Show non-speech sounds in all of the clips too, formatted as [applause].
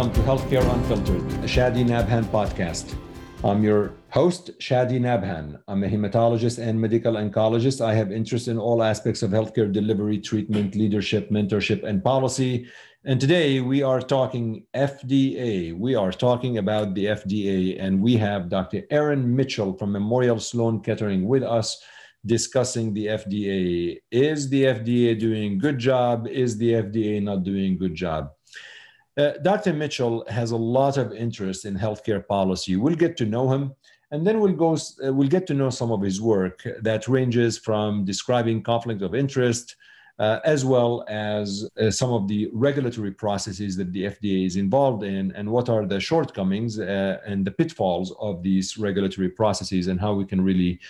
welcome to Healthcare Unfiltered, a Shadi Nabhan podcast. I'm your host, Shadi Nabhan. I'm a hematologist and medical oncologist. I have interest in all aspects of healthcare delivery, treatment, leadership, mentorship, and policy. And today we are talking FDA. We are talking about the FDA, and we have Dr. Aaron Mitchell from Memorial Sloan Kettering with us discussing the FDA. Is the FDA doing good job? Is the FDA not doing good job? Uh, Dr. Mitchell has a lot of interest in healthcare policy. We'll get to know him, and then we'll go. Uh, we'll get to know some of his work that ranges from describing conflict of interest, uh, as well as uh, some of the regulatory processes that the FDA is involved in, and what are the shortcomings uh, and the pitfalls of these regulatory processes, and how we can really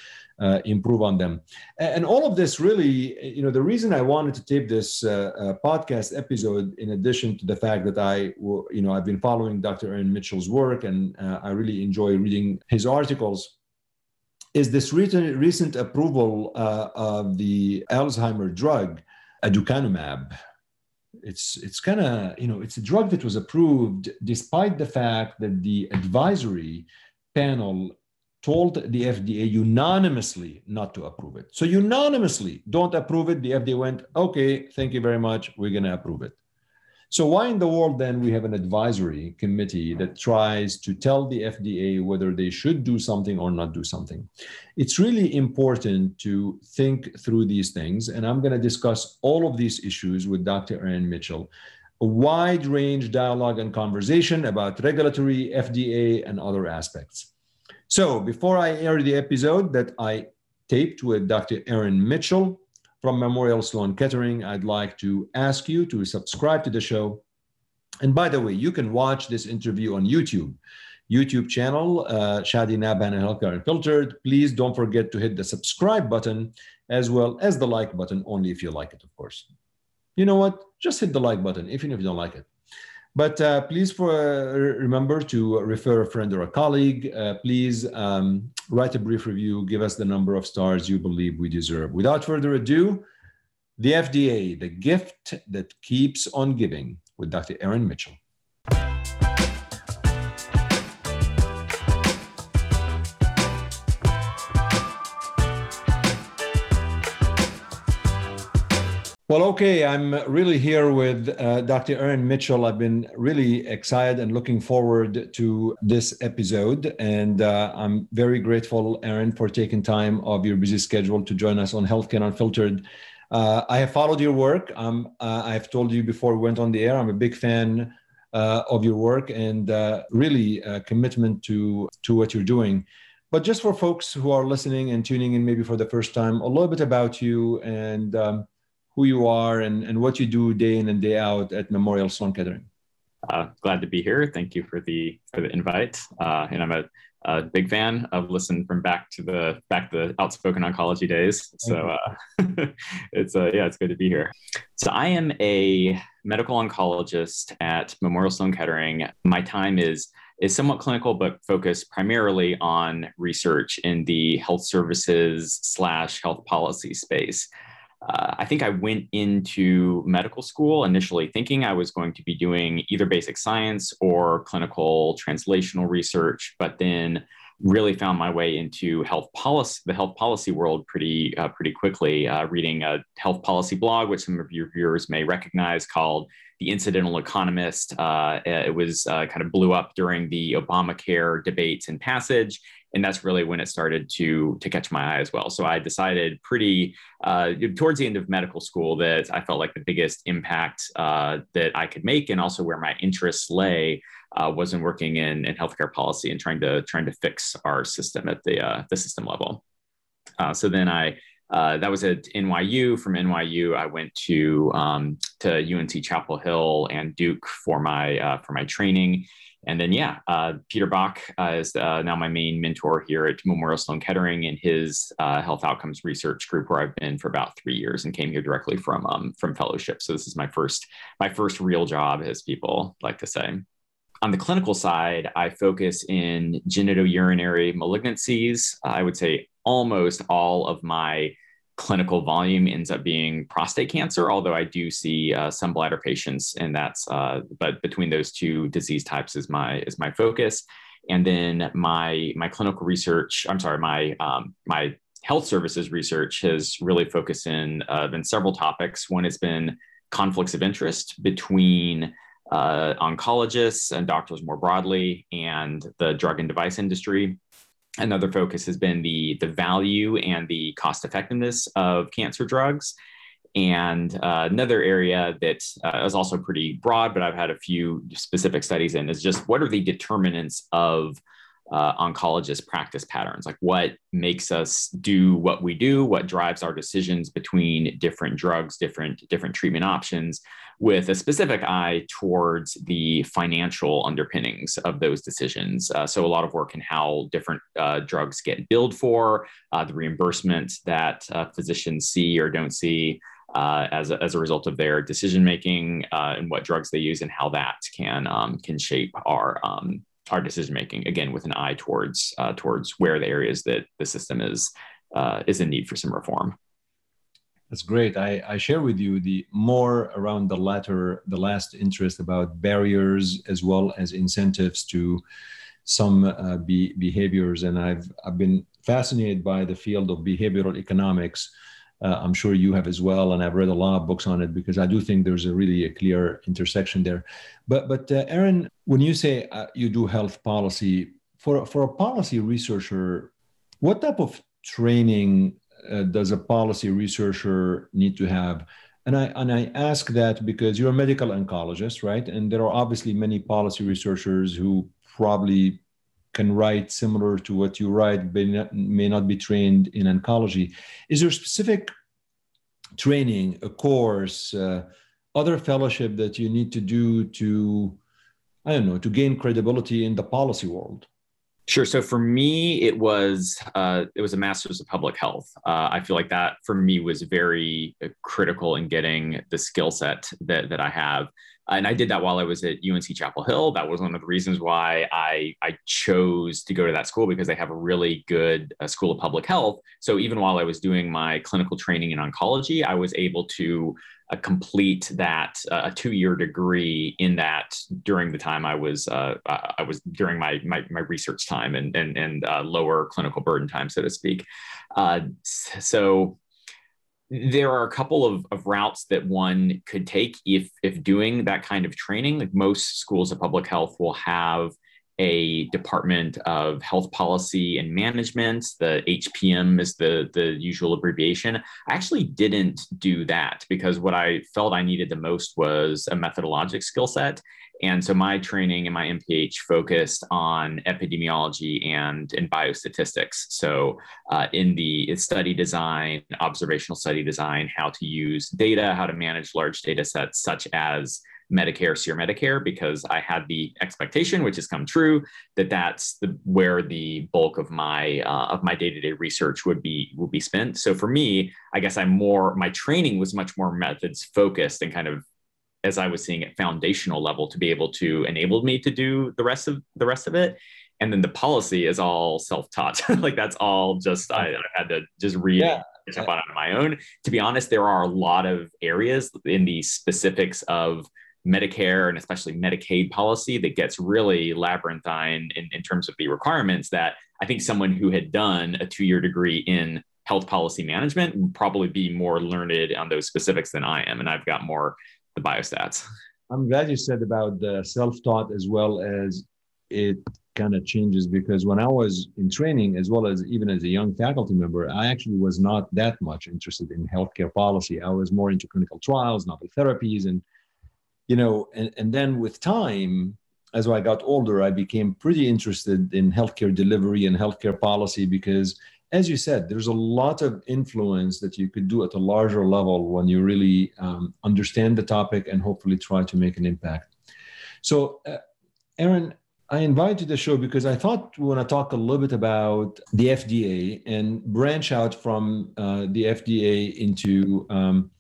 uh, improve on them. And all of this really, you know, the reason I wanted to tape this uh, uh, podcast episode, in addition to the fact that I, you know, I've been following Dr. Aaron Mitchell's work and uh, I really enjoy reading his articles, is this recent, recent approval uh, of the Alzheimer drug, aducanumab. It's it's kind of you know it's a drug that was approved despite the fact that the advisory panel told the FDA unanimously not to approve it. So unanimously don't approve it. The FDA went, okay, thank you very much. We're going to approve it. So why in the world then we have an advisory committee that tries to tell the FDA whether they should do something or not do something? It's really important to think through these things. And I'm going to discuss all of these issues with Dr. Aaron Mitchell a wide range dialogue and conversation about regulatory, FDA, and other aspects. So before I air the episode that I taped with Dr. Aaron Mitchell from Memorial Sloan Kettering, I'd like to ask you to subscribe to the show. And by the way, you can watch this interview on YouTube. YouTube channel, uh, Shadi Nabhan and Healthcare Unfiltered. Please don't forget to hit the subscribe button as well as the like button, only if you like it, of course. You know what? Just hit the like button, even if you don't like it. But uh, please for, uh, remember to refer a friend or a colleague. Uh, please um, write a brief review. Give us the number of stars you believe we deserve. Without further ado, the FDA, the gift that keeps on giving with Dr. Aaron Mitchell. Well, okay, I'm really here with uh, Dr. Aaron Mitchell. I've been really excited and looking forward to this episode. And uh, I'm very grateful, Aaron, for taking time of your busy schedule to join us on Healthcare Unfiltered. Uh, I have followed your work. Um, I've told you before we went on the air, I'm a big fan uh, of your work and uh, really a commitment to, to what you're doing. But just for folks who are listening and tuning in maybe for the first time, a little bit about you and um, who you are and, and what you do day in and day out at Memorial Sloan Kettering. Uh, glad to be here. Thank you for the for the invite. Uh, and I'm a, a, big fan of listen from back to the back to the outspoken oncology days. So uh, [laughs] it's uh, yeah, it's good to be here. So I am a medical oncologist at Memorial Sloan Kettering. My time is is somewhat clinical, but focused primarily on research in the health services slash health policy space uh, I think I went into medical school initially thinking I was going to be doing either basic science or clinical translational research, but then really found my way into health policy, the health policy world pretty uh, pretty quickly. Uh, reading a health policy blog, which some of your viewers may recognize, called "The Incidental Economist." Uh, it was uh, kind of blew up during the Obamacare debates and passage, and that's really when it started to to catch my eye as well. So I decided pretty uh, towards the end of medical school that I felt like the biggest impact uh, that I could make, and also where my interests lay, uh, was in working in, in healthcare policy and trying to trying to fix our system at the uh, the system level. Uh, so then I. Uh, that was at NYU. From NYU, I went to um, to UNC Chapel Hill and Duke for my for my training, and then, yeah, uh, Peter Bach uh, is uh, now my main mentor here at Memorial Sloan Kettering in his uh, health outcomes research group, where I've been for about three years and came here directly from um, from fellowship. So this is my first my first real job, as people like to say. On the clinical side, I focus in genitourinary malignancies. I would say almost all of my clinical volume ends up being prostate cancer, although I do see uh, some bladder patients, and that's uh, but between those two disease types is my is my focus. And then my my clinical research, I'm sorry, my um, my health services research has really focused in uh, in several topics. One has been conflicts of interest between uh, oncologists and doctors more broadly and the drug and device industry. Another focus has been the, the value and the cost effectiveness of cancer drugs. And uh, another area that uh, is also pretty broad, but I've had a few specific studies in, is just what are the determinants of uh, oncologist practice patterns like what makes us do what we do what drives our decisions between different drugs different different treatment options with a specific eye towards the financial underpinnings of those decisions. Uh, so a lot of work in how different uh, drugs get billed for uh, the reimbursement that uh, physicians see or don't see uh, as, a, as a result of their decision making uh, and what drugs they use and how that can um, can shape our um, our decision making again with an eye towards uh, towards where the areas that the system is uh, is in need for some reform. That's great. I, I share with you the more around the latter, the last interest about barriers as well as incentives to some uh, be, behaviors. And I've, I've been fascinated by the field of behavioral economics uh, I'm sure you have as well, and I've read a lot of books on it because I do think there's a really a clear intersection there. But but uh, Aaron, when you say uh, you do health policy for for a policy researcher, what type of training uh, does a policy researcher need to have? And I and I ask that because you're a medical oncologist, right? And there are obviously many policy researchers who probably can write similar to what you write but may not be trained in oncology is there specific training a course uh, other fellowship that you need to do to i don't know to gain credibility in the policy world Sure. So for me, it was uh, it was a master's of public health. Uh, I feel like that for me was very uh, critical in getting the skill set that that I have and I did that while I was at UNC Chapel Hill. That was one of the reasons why I I chose to go to that school because they have a really good uh, school of public health. So even while I was doing my clinical training in oncology, I was able to uh, complete that uh, a two year degree in that during the time I was uh, I was during my my, my research time and and and uh, lower clinical burden time, so to speak. Uh, so there are a couple of, of routes that one could take if if doing that kind of training. Like most schools of public health will have a department of health policy and management. The hpm is the the usual abbreviation. I actually didn't do that because what i felt i needed the most was a methodologic skill set and so my training and my MPH focused on epidemiology and, and biostatistics. So uh, in the study design, observational study design, how to use data, how to manage large data sets such as Medicare, SEER Medicare, because I had the expectation, which has come true, that that's the where the bulk of my uh, of my day to day research would be would be spent. So for me, I guess I'm more my training was much more methods focused and kind of as I was seeing at foundational level to be able to enable me to do the rest of the rest of it. And then the policy is all self-taught. [laughs] like that's all just I, I, had to just read yeah. and jump on on my own. To be honest, there are a lot of areas in the specifics of Medicare and especially Medicaid policy that gets really labyrinthine in, in terms of the requirements that I think someone who had done a two-year degree in health policy management would probably be more learned on those specifics than I am. And I've got more the biostats. I'm glad you said about the self-taught as well as it kind of changes because when I was in training, as well as even as a young faculty member, I actually was not that much interested in healthcare policy. I was more into clinical trials, novel therapies, and you know, and, and then with time, as I got older, I became pretty interested in healthcare delivery and healthcare policy because as you said, there's a lot of influence that you could do at a larger level when you really um, understand the topic and hopefully try to make an impact. So, uh, Aaron, I invited you to the show because I thought we want to talk a little bit about the FDA and branch out from uh, the FDA into um,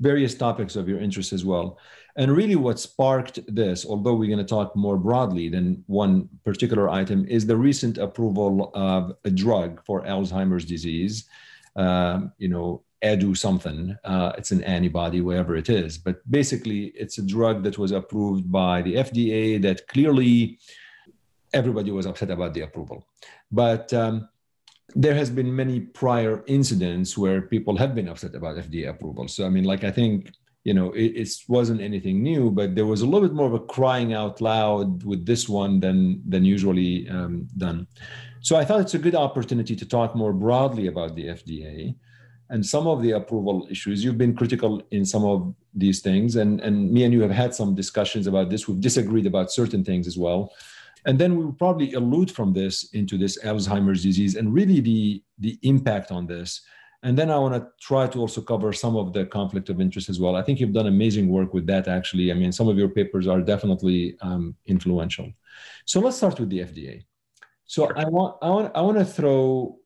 various topics of your interest as well. And really, what sparked this, although we're going to talk more broadly than one particular item, is the recent approval of a drug for Alzheimer's disease. Um, you know, Adu something. Uh, it's an antibody, whatever it is. But basically, it's a drug that was approved by the FDA that clearly everybody was upset about the approval. But um, there has been many prior incidents where people have been upset about FDA approval. So I mean, like I think you know it, it wasn't anything new, but there was a little bit more of a crying out loud with this one than than usually um, done. So I thought it's a good opportunity to talk more broadly about the FDA and some of the approval issues. You've been critical in some of these things, and and me and you have had some discussions about this. We've disagreed about certain things as well. And then we will probably allude from this into this Alzheimer's disease and really the, the impact on this. And then I want to try to also cover some of the conflict of interest as well. I think you've done amazing work with that, actually. I mean, some of your papers are definitely um, influential. So let's start with the FDA. So sure. I want I want I want to throw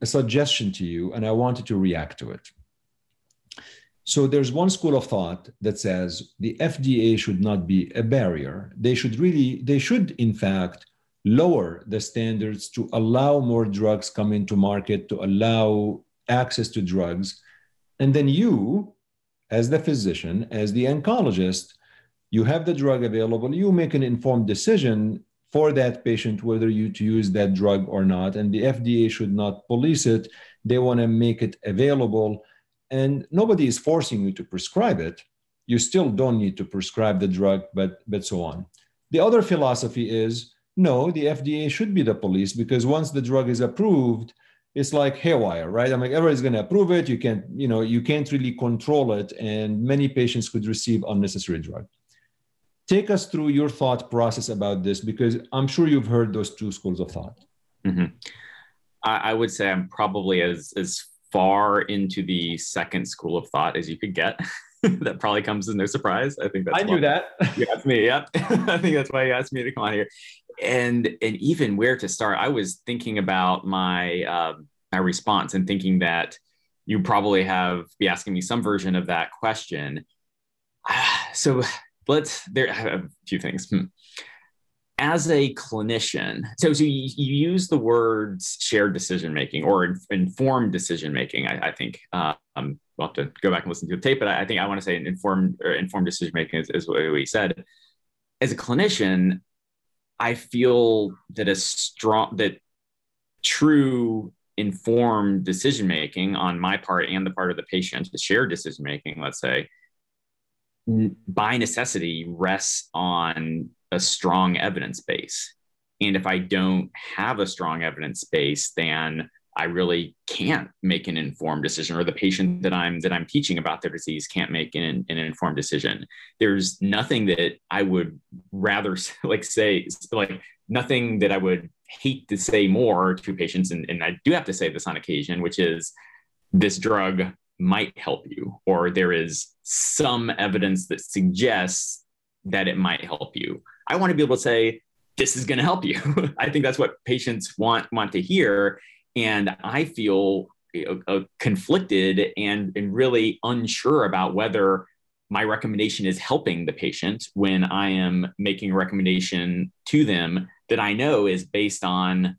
a suggestion to you, and I wanted to react to it. So there's one school of thought that says the FDA should not be a barrier. They should really, they should in fact lower the standards to allow more drugs come into market, to allow access to drugs. And then you, as the physician, as the oncologist, you have the drug available, you make an informed decision for that patient whether you to use that drug or not. And the FDA should not police it. They want to make it available and nobody is forcing you to prescribe it you still don't need to prescribe the drug but but so on the other philosophy is no the fda should be the police because once the drug is approved it's like haywire right i'm like everybody's going to approve it you can't you know you can't really control it and many patients could receive unnecessary drug take us through your thought process about this because i'm sure you've heard those two schools of thought mm-hmm. I, I would say i'm probably as as far into the second school of thought as you could get. [laughs] that probably comes as no surprise. I think that's I knew that. you asked me. Yep. [laughs] I think that's why you asked me to come on here. And and even where to start, I was thinking about my um, my response and thinking that you probably have be asking me some version of that question. [sighs] So let's there I have a few things. Hmm as a clinician, so, so you, you use the words shared decision making or informed decision making. I, I think um, we'll have to go back and listen to the tape, but I, I think I want to say informed or informed decision making is, is what we said. As a clinician, I feel that a strong that true informed decision making on my part and the part of the patient, the shared decision making, let's say, by necessity rests on a strong evidence base. And if I don't have a strong evidence base, then I really can't make an informed decision, or the patient that I'm that I'm teaching about their disease can't make an, an informed decision. There's nothing that I would rather [laughs] like say like nothing that I would hate to say more to patients, and, and I do have to say this on occasion, which is this drug might help you, or there is some evidence that suggests that it might help you. I want to be able to say, this is going to help you. [laughs] I think that's what patients want want to hear. And I feel uh, conflicted and, and really unsure about whether my recommendation is helping the patient when I am making a recommendation to them that I know is based on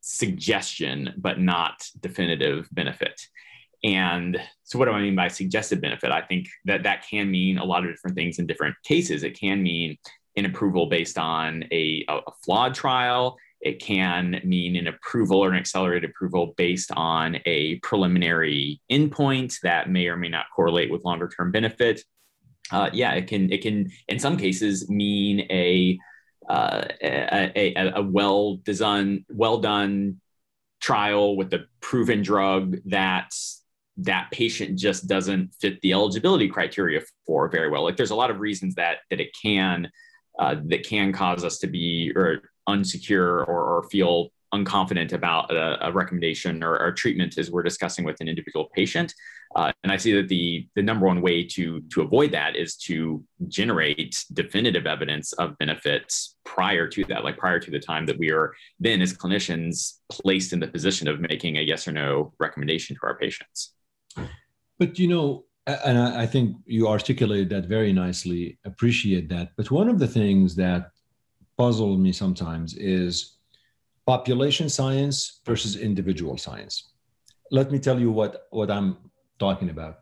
suggestion, but not definitive benefit. And so, what do I mean by suggested benefit? I think that that can mean a lot of different things in different cases. It can mean an approval based on a, a flawed trial. It can mean an approval or an accelerated approval based on a preliminary endpoint that may or may not correlate with longer term benefit. Uh, yeah, it can it can in some cases mean a uh, a, a, a well designed well done trial with a proven drug that that patient just doesn't fit the eligibility criteria for very well. Like there's a lot of reasons that that it can uh, that can cause us to be or unsecure or, or feel unconfident about a, a recommendation or, or, treatment as we're discussing with an individual patient. Uh, and I see that the the number one way to to avoid that is to generate definitive evidence of benefits prior to that, like prior to the time that we are then as clinicians placed in the position of making a yes or no recommendation to our patients. But you know, and I think you articulated that very nicely. Appreciate that. But one of the things that puzzle me sometimes is population science versus individual science. Let me tell you what what I'm talking about.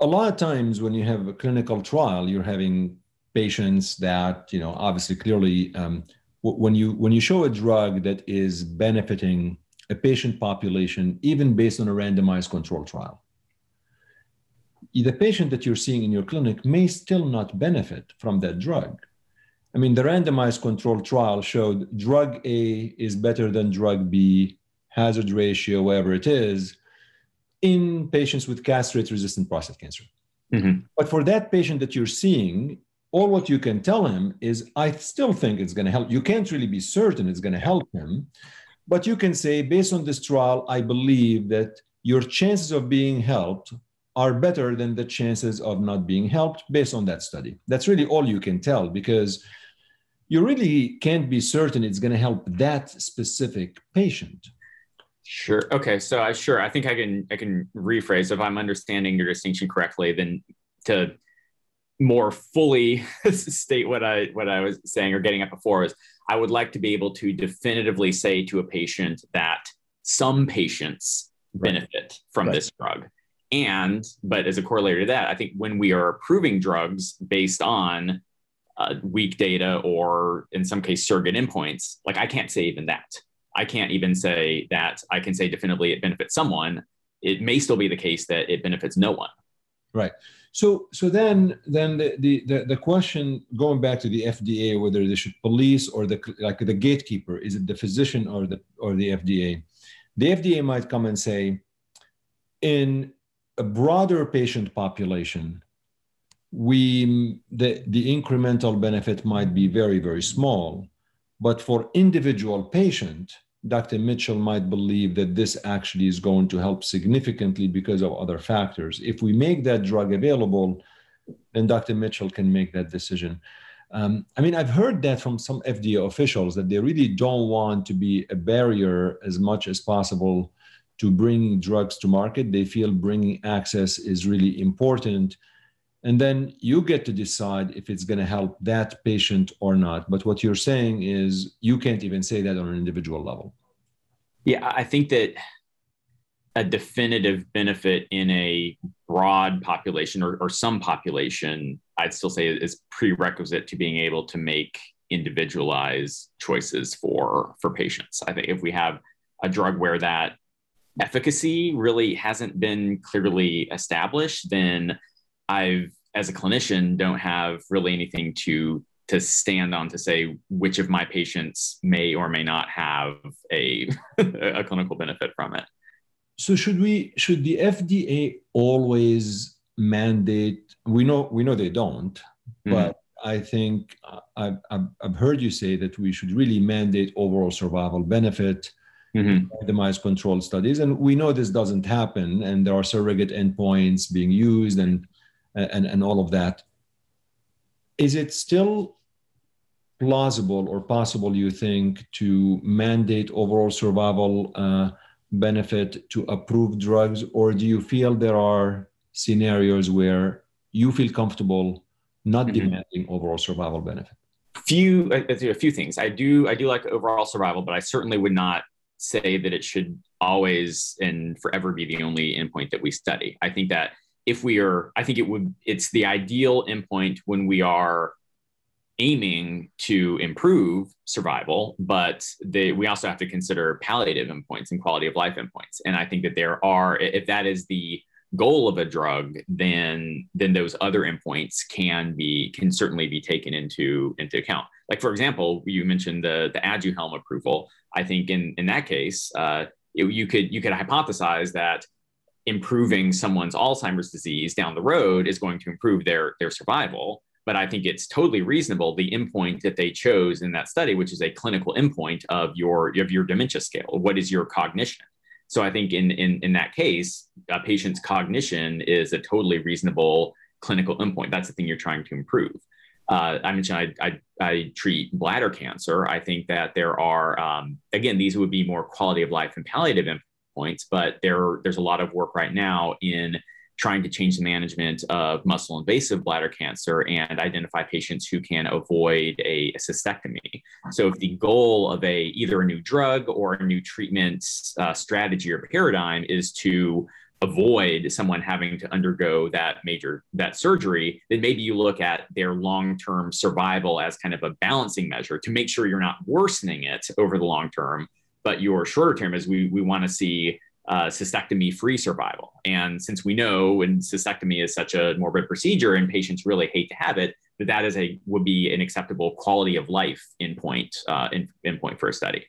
A lot of times when you have a clinical trial, you're having patients that, you know, obviously clearly um, when you when you show a drug that is benefiting a patient population, even based on a randomized control trial, the patient that you're seeing in your clinic may still not benefit from that drug. I mean, the randomized control trial showed drug A is better than drug B, hazard ratio, whatever it is, in patients with castrate resistant prostate cancer. Mm-hmm. But for that patient that you're seeing, all what you can tell him is, I still think it's going to help. You can't really be certain it's going to help him, but you can say, based on this trial, I believe that your chances of being helped are better than the chances of not being helped based on that study. That's really all you can tell because you really can't be certain it's going to help that specific patient. Sure. Okay. So I sure I think I can I can rephrase if I'm understanding your distinction correctly. Then to more fully [laughs] state what I what I was saying or getting at before is I would like to be able to definitively say to a patient that some patients right. benefit from right. this drug. And but as a corollary to that, I think when we are approving drugs based on uh, weak data or in some case surrogate endpoints, like I can't say even that. I can't even say that I can say definitively it benefits someone. It may still be the case that it benefits no one. Right. So so then then the the the, question going back to the FDA whether they should police or the like the gatekeeper is it the physician or the or the FDA? The FDA might come and say in a broader patient population we the, the incremental benefit might be very very small but for individual patient, Dr. Mitchell might believe that this actually is going to help significantly because of other factors. If we make that drug available, then Dr. Mitchell can make that decision. Um, I mean, I've heard that from some FDA officials that they really don't want to be a barrier as much as possible to bring drugs to market. They feel bringing access is really important and then you get to decide if it's going to help that patient or not. But what you're saying is you can't even say that on an individual level. Yeah i think that a definitive benefit in a broad population or, or some population i'd still say is prerequisite to being able to make individualized choices for for patients. I think if we have a drug where that efficacy really hasn't been clearly established then I've as a clinician don't have really anything to to stand on to say which of my patients may or may not have a [laughs] a clinical benefit from it. So should we should the FDA always mandate? We know we know they don't, mm-hmm. but I think I've, I've heard you say that we should really mandate overall survival benefit, mm-hmm. randomized controlled studies, and we know this doesn't happen, and there are surrogate endpoints being used, and and, and all of that. Is it still plausible or possible, you think, to mandate overall survival uh, benefit to approved drugs? Or do you feel there are scenarios where you feel comfortable not mm-hmm. demanding overall survival benefit? Few, a few things. I do, I do like overall survival, but I certainly would not say that it should always and forever be the only endpoint that we study. I think that if we are, I think it would, it's the ideal endpoint when we are aiming to improve survival, but we also have to consider palliative endpoints and quality of life endpoints. And I think that there are, if that is the goal of a drug, then then those other endpoints can be can certainly be taken into into account. Like for example, you mentioned the the Aduhelm approval. I think in in that case, uh, it, you could you could hypothesize that improving someone's Alzheimer's disease down the road is going to improve their their survival. But I think it's totally reasonable the endpoint that they chose in that study, which is a clinical endpoint of your of your dementia scale. What is your cognition? So I think in in in that case, a patient's cognition is a totally reasonable clinical endpoint. That's the thing you're trying to improve. Uh, I mentioned I, I, I, treat bladder cancer. I think that there are, um, again, these would be more quality of life and palliative points, but there there's a lot of work right now in trying to change the management of muscle invasive bladder cancer and identify patients who can avoid a, a, cystectomy. So if the goal of a either a new drug or a new treatment uh, strategy or paradigm is to avoid someone having to undergo that major that surgery then maybe you look at their long-term survival as kind of a balancing measure to make sure you're not worsening it over the long term but your shorter term is we we want to see uh, cystectomy free survival and since we know and cystectomy is such a morbid procedure and patients really hate to have it that that is a would be an acceptable quality of life endpoint uh, in, endpoint for a study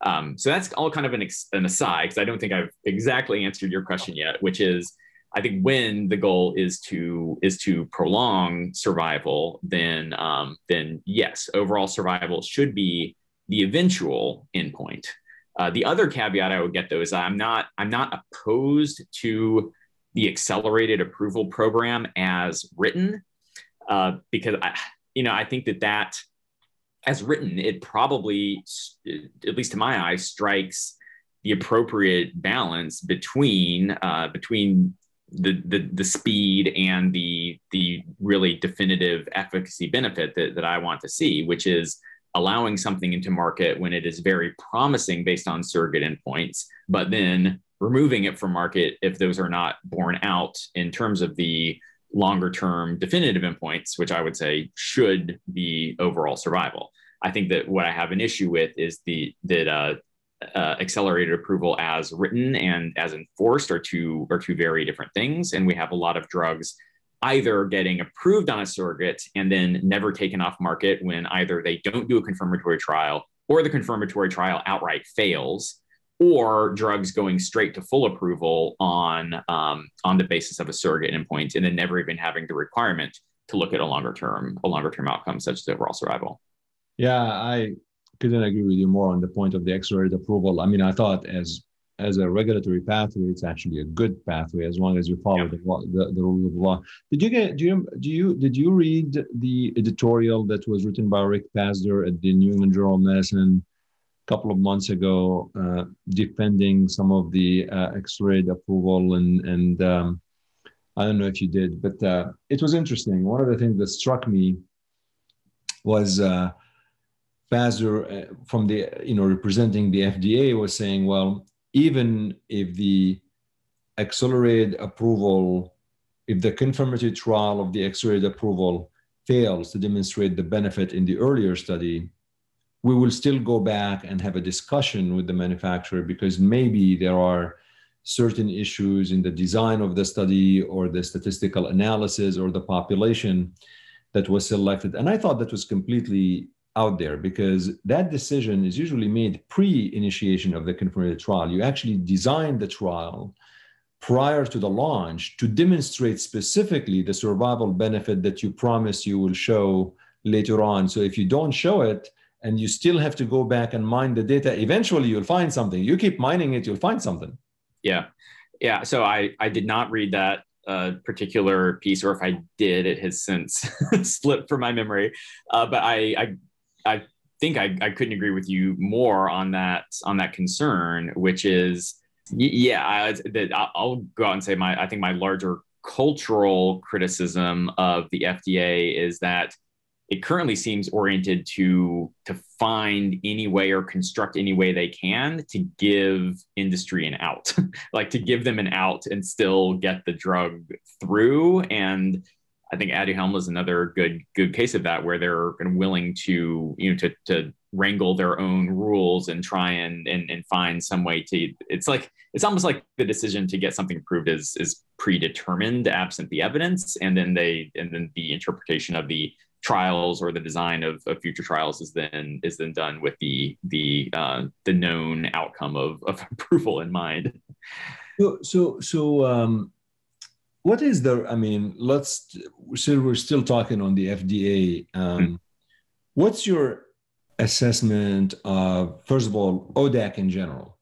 um, so that's all kind of an, ex- an aside because I don't think I've exactly answered your question yet, which is I think when the goal is to is to prolong survival, then um, then yes, overall survival should be the eventual endpoint. Uh, the other caveat I would get though is I'm not I'm not opposed to the accelerated approval program as written uh, because I you know I think that that as written, it probably, at least to my eye, strikes the appropriate balance between uh, between the, the the speed and the the really definitive efficacy benefit that, that I want to see, which is allowing something into market when it is very promising based on surrogate endpoints, but then removing it from market if those are not borne out in terms of the longer term definitive endpoints, which I would say should be overall survival. I think that what I have an issue with is the that uh, uh, accelerated approval as written and as enforced are two are two very different things, and we have a lot of drugs either getting approved on a surrogate and then never taken off market when either they don't do a confirmatory trial or the confirmatory trial outright fails or drugs going straight to full approval on um, on the basis of a surrogate endpoint and then never even having the requirement to look at a longer term a longer term outcome such as overall survival. Yeah i couldn't agree with you more on the point of the accelerated approval. I mean i thought as as a regulatory pathway it's actually a good pathway as long as you follow yeah. the, the, the rule of law did you get do you do you did you read the editorial that was written by rick pazdur at the new england journal of medicine a couple of months ago uh, defending some of the uh, X-ray approval and and um, I don't know if you did, but uh, it was interesting. One of the things that struck me was uh, uh, from the you know representing the FDA was saying, well, even if the accelerated approval, if the confirmatory trial of the accelerated approval fails to demonstrate the benefit in the earlier study, we will still go back and have a discussion with the manufacturer because maybe there are certain issues in the design of the study or the statistical analysis or the population that was selected. And I thought that was completely out there because that decision is usually made pre-initiation of the confirmatory trial. You actually design the trial prior to the launch to demonstrate specifically the survival benefit that you promise you will show later on. So if you don't show it, and you still have to go back and mine the data eventually you'll find something. You keep mining it you'll find something. Yeah. Yeah. So i i did not read that uh, particular piece or if i did it has since [laughs] slipped from my memory. Uh, but i i i think I, I couldn't agree with you more on that on that concern which is yeah I, that i'll go out and say my i think my larger cultural criticism of the fda is that it currently seems oriented to to find any way or construct any way they can to give industry an out [laughs] like to give them an out and still get the drug through. And i think aduhelm is another good good case of that where they're willing to you know to to wrangle their own rules and try and, and and find some way to it's like it's almost like the decision to get something approved is is predetermined absent the evidence and then they and then the interpretation of the trials or the design of, of future trials is then is then done with the the uh, the known outcome of, of [laughs] approval in mind. So so so um, what is the? I mean, let's so we're still talking on the FDA. Um, mm-hmm. What's your assessment of first of all ODAC in general?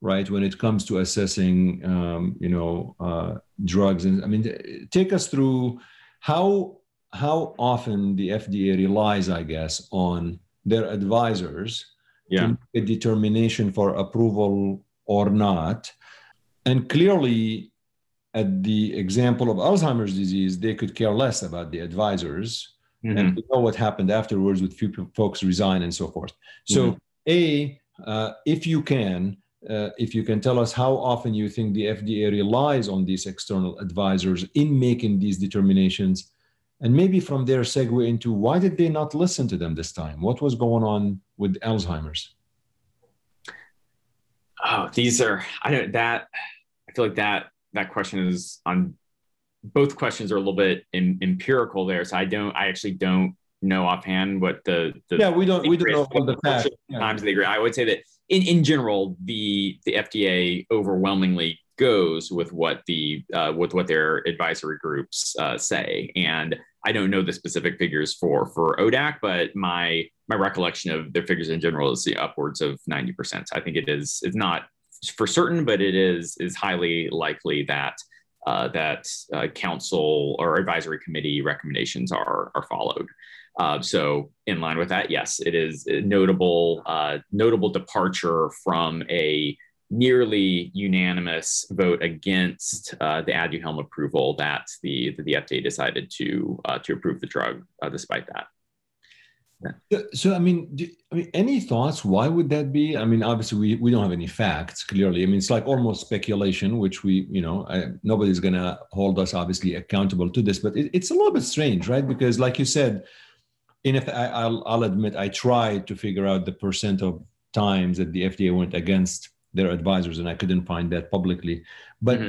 Right when it comes to assessing, um, you know, uh, drugs, and I mean, take us through how how often the FDA relies, I guess, on their advisors yeah. to make a determination for approval or not. And clearly, at the example of Alzheimer's disease, they could care less about the advisors. Mm-hmm. And we know what happened afterwards with few folks resign and so forth. So, mm-hmm. A, uh, if you can, uh, if you can tell us how often you think the FDA relies on these external advisors in making these determinations, and maybe from there segue into why did they not listen to them this time? What was going on with Alzheimer's? Oh, these are I don't that I feel like that that question is on both questions are a little bit in, empirical there. So I don't I actually don't know offhand what the, the yeah we don't we don't know what the facts times they agree. I would say that in in general the the FDA overwhelmingly goes with what the uh, with what their advisory groups uh, say and I don't know the specific figures for for ODAC but my my recollection of their figures in general is the upwards of 90% I think it is it's not for certain but it is is highly likely that uh, that uh, council or advisory committee recommendations are are followed uh, so in line with that, yes, it is a notable uh, notable departure from a nearly unanimous vote against uh, the Aduhelm approval that the the FDA decided to uh, to approve the drug despite that. Yeah. So, I mean, do, I mean, any thoughts? Why would that be? I mean, obviously, we, we don't have any facts. Clearly, I mean, it's like almost speculation, which we, you know, I, nobody's going to hold us obviously accountable to this. But it, it's a little bit strange, right? Because, like you said, in if I, I'll, I'll admit I tried to figure out the percent of times that the FDA went against their advisors, and I couldn't find that publicly. But mm-hmm.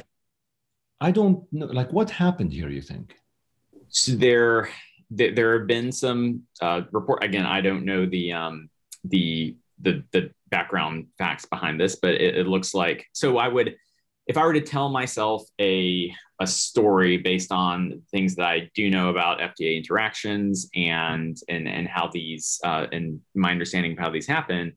I don't know, like, what happened here? You think? So there, there, there have been some uh, report. Again, I don't know the um, the the the background facts behind this, but it, it looks like so. I would if I were to tell myself a a story based on things that I do know about FDA interactions and and and how these uh, and my understanding of how these happen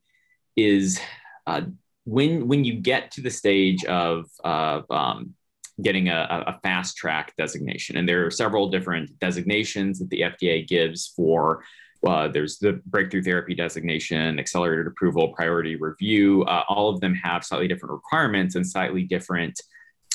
is uh, when when you get to the stage of of um, getting a, a, fast track designation, and there are several different designations that the FDA gives for uh, there's the breakthrough therapy designation, accelerated approval, priority review. Uh, all of them have slightly different requirements and slightly different,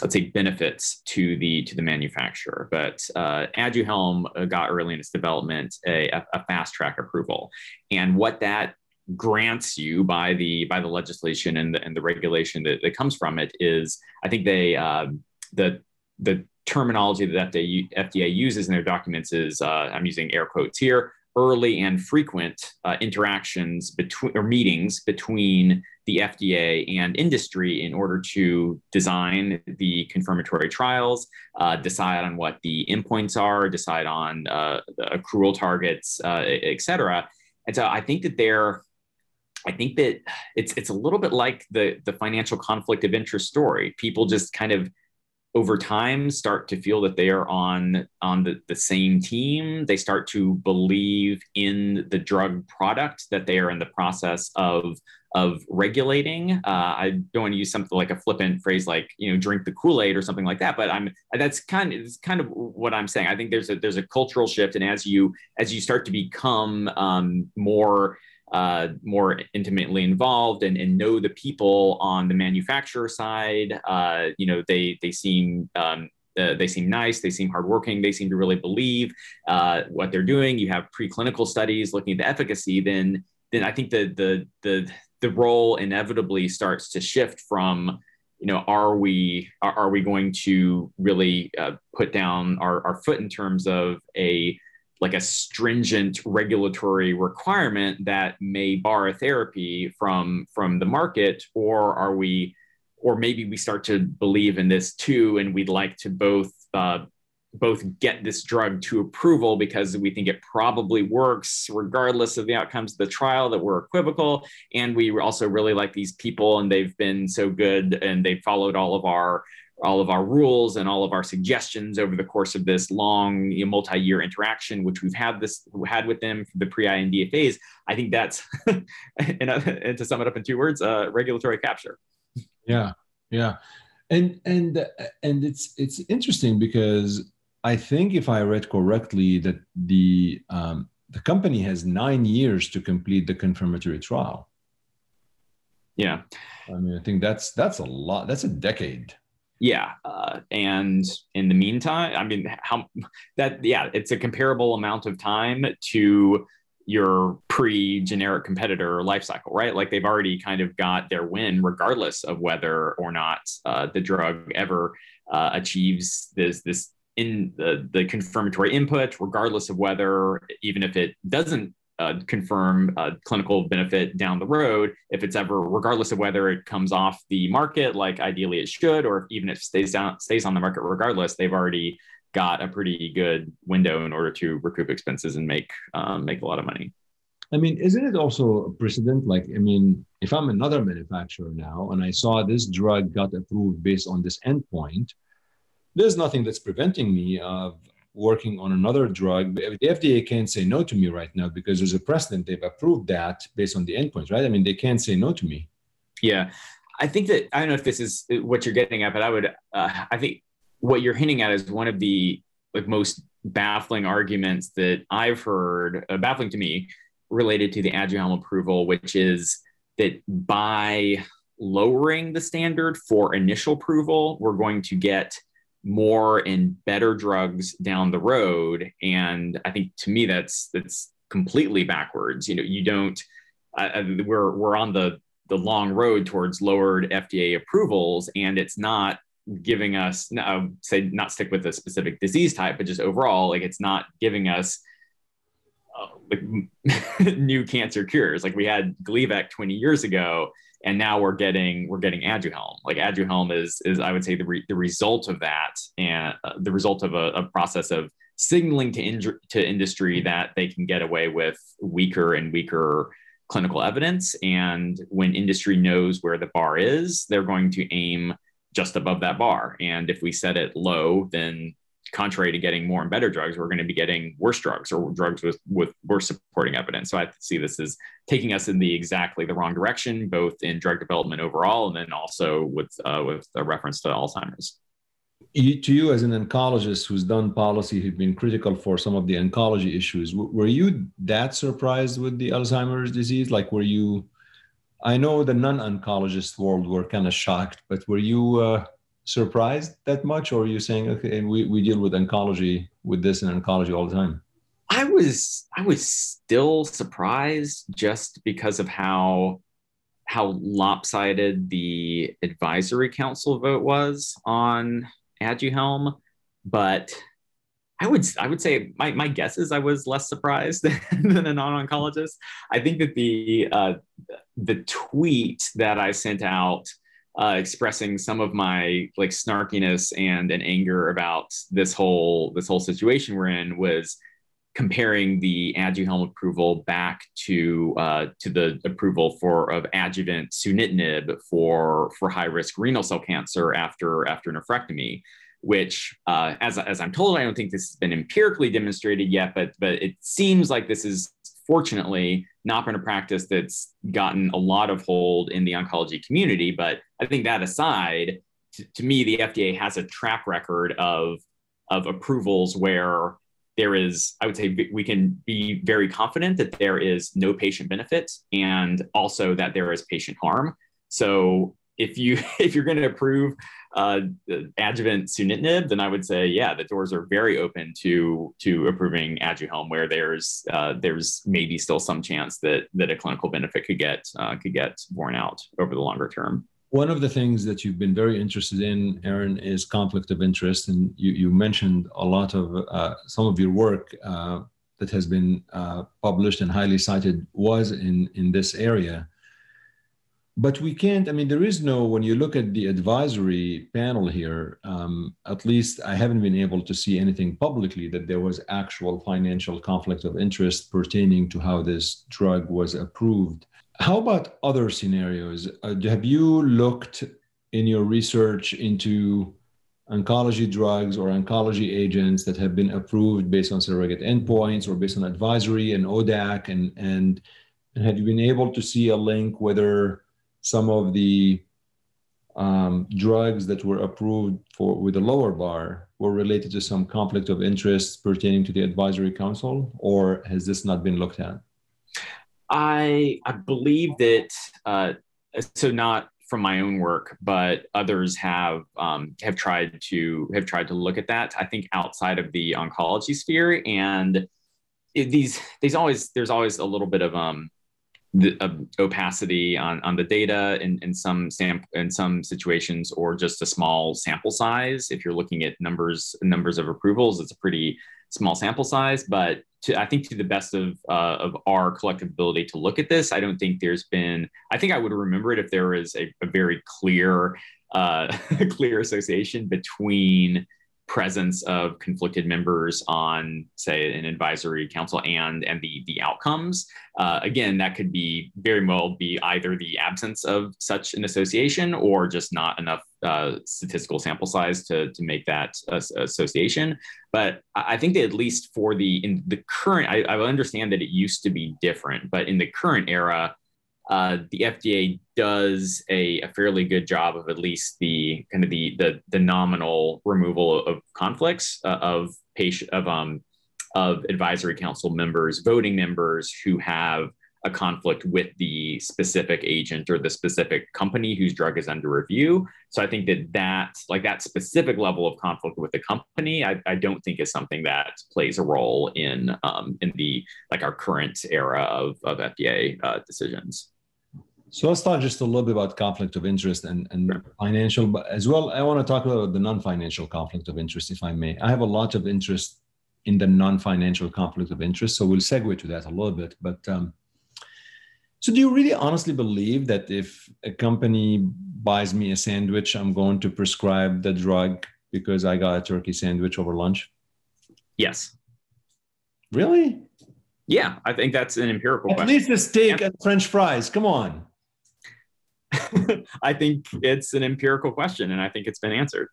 let's say, benefits to the to the manufacturer. But uh, Aduhelm uh, got early in its development a, a fast track approval, and what that grants you by the by the legislation and the, and the regulation that, that comes from it is, I think they uh, the the terminology that FDA, FDA uses in their documents is uh, I'm using air quotes here early and frequent uh, interactions between or meetings between the FDA and industry in order to design the confirmatory trials, uh, decide on what the endpoints are, decide on uh, accrual targets, uh, et cetera. And so I think that they're I think that it's it's a little bit like the the financial conflict of interest story. People just kind of over time start to feel that they are on on the, the same team. They start to believe in the drug product that they are in the process of of regulating. Uh, i don't want to use something like a flippant phrase like you know drink the kool-aid or something like that but i'm that's kind of it's kind of what i'm saying. I think there's a there's a cultural shift and as you as you start to become um, more uh, more intimately involved and, and know the people on the manufacturer side. Uh, you know, they they seem um, uh, they seem nice. They seem hardworking. They seem to really believe uh, what they're doing. You have preclinical studies looking at the efficacy. Then then I think the the the the role inevitably starts to shift from you know are we are, are we going to really uh, put down our, our foot in terms of a like a stringent regulatory requirement that may bar a therapy from from the market or are we or maybe we start to believe in this too and we'd like to both uh, both get this drug to approval because we think it probably works regardless of the outcomes of the trial that we're equivocal and we also really like these people and they've been so good and they followed all of our all of our rules and all of our suggestions over the course of this long you know, multi-year interaction which we've had this had with them for the pre-ind phase i think that's [laughs] and, uh, and, to sum it up in two words uh, regulatory capture. Yeah yeah. And and and it's it's interesting because i think if i read correctly that the um, the company has nine years to complete the confirmatory trial. Yeah. I mean i think that's that's a lot that's a decade yeah uh, and in the meantime i mean how that yeah it's a comparable amount of time to your pre-generic competitor life cycle, right? Like they've already kind of got their win, regardless of whether or not uh, the drug ever uh, achieves this this in the, the confirmatory input, regardless of whether even if it doesn't uh, confirm uh, clinical benefit down the road, if it's ever, regardless of whether it comes off the market like ideally it should, or even if it stays down stays on the market regardless, they've already got a pretty good window in order to recoup expenses and make um, make a lot of money. I mean, isn't it also a precedent? Like, I mean, if I'm another manufacturer now and I saw this drug got approved based on this endpoint, there's nothing that's preventing me of working on another drug. The FDA can't say no to me right now because there's a precedent. They've approved that based on the endpoints, right? I mean, they can't say no to me. Yeah. I think that I don't know if this is what you're getting at, but I would, uh, I think what you're hinting at is one of the like most baffling arguments that I've heard, uh, baffling to me, related to the Aduhelm approval, which is that by lowering the standard for initial approval, we're going to get more and better drugs down the road. And I think to me that's that's completely backwards. You know, you don't. We're we're on the the long road towards lowered FDA approvals, and it's not giving us say not stick with a specific disease type but just overall like it's not giving us uh, like [laughs] new cancer cures like we had Gleevec 20 years ago and now we're getting we're getting Aduhelm like Aduhelm is is I would say the, re- the result of that and uh, the result of a, a process of signaling to in- to industry that they can get away with weaker and weaker clinical evidence and when industry knows where the bar is they're going to aim just above that bar. And if we set it low, then contrary to getting more and better drugs, we're going to be getting worse drugs or drugs with, with worse supporting evidence. So I see this as taking us in the exactly the wrong direction, both in drug development overall, and then also with uh, with a reference to Alzheimer's. You, to you as an oncologist who's done policy, who's been critical for some of the oncology issues, were you that surprised with the Alzheimer's disease? Like, were you I know the non-oncologist world were kind of shocked, but were you uh, surprised that much, or are you saying, okay, we, we deal with oncology with this in oncology all the time? I was I was still surprised just because of how how lopsided the advisory council vote was on Aduhelm, but I would I would say my, my guess is I was less surprised [laughs] than, a non-oncologist. I think that the uh, the tweet that I sent out uh, expressing some of my like snarkiness and an anger about this whole this whole situation we're in was comparing the Aduhelm approval back to uh, to the approval for of adjuvant sunitinib for for high risk renal cell cancer after after nephrectomy which, uh, as, as I'm told, I don't think this has been empirically demonstrated yet, but, but it seems like this is fortunately not been a practice that's gotten a lot of hold in the oncology community. But I think that aside, to, me, the FDA has a track record of, of approvals where there is, I would say, we can be very confident that there is no patient benefit and also that there is patient harm. So if you [laughs] if you're going to approve uh, adjuvant sunitinib, then I would say, yeah, the doors are very open to to approving Aduhelm, where there's uh, there's maybe still some chance that that a clinical benefit could get uh, could get borne out over the longer term. One of the things that you've been very interested in, Aaron, is conflict of interest, and you you mentioned a lot of uh, some of your work uh, that has been uh, published and highly cited was in in this area but we can't i mean there is no when you look at the advisory panel here um, at least i haven't been able to see anything publicly that there was actual financial conflict of interest pertaining to how this drug was approved. How about other scenarios? Uh, have you looked in your research into oncology drugs or oncology agents that have been approved based on surrogate endpoints or based on advisory and ODAC and and and have you been able to see a link whether some of the um, drugs that were approved for with a lower bar were related to some conflict of interest pertaining to the advisory council, or has this not been looked at? I I believe that uh, so not from my own work, but others have um, have tried to have tried to look at that. I think outside of the oncology sphere, and it, these these always there's always a little bit of um the uh, opacity on, on the data in, in some sam- in some situations or just a small sample size. If you're looking at numbers numbers of approvals it's a pretty small sample size. But to, i think to the best of uh, of our collective ability to look at this i don't think there's been i think i would remember it if there was a, a very clear uh, [laughs] clear association between presence of conflicted members on say an advisory council and and the the outcomes. Uh, again that could be very well be either the absence of such an association or just not enough uh, statistical sample size to to make that uh, association. But i think that at least for the in the current I, I understand that it used to be different but in the current era uh, the FDA does a, a, fairly good job of at least the kind of the the, the nominal removal of conflicts uh, of patient of um of advisory council members, voting members who have a conflict with the specific agent or the specific company whose drug is under review. So I think that that like that specific level of conflict with the company, I, I don't think is something that plays a role in um, in the like our current era of of FDA uh, decisions. So let's talk just a little bit about conflict of interest and, and financial, but as well, I want to talk about the non-financial conflict of interest, if I may. I have a lot of interest in the non-financial conflict of interest, so we'll segue to that a little bit. But um, so, do you really honestly believe that if a company buys me a sandwich, I'm going to prescribe the drug because I got a turkey sandwich over lunch? Yes. Really? Yeah, I think that's an empirical. At question. least a steak and French fries. Come on. [laughs] I think it's an empirical question, and I think it's been answered.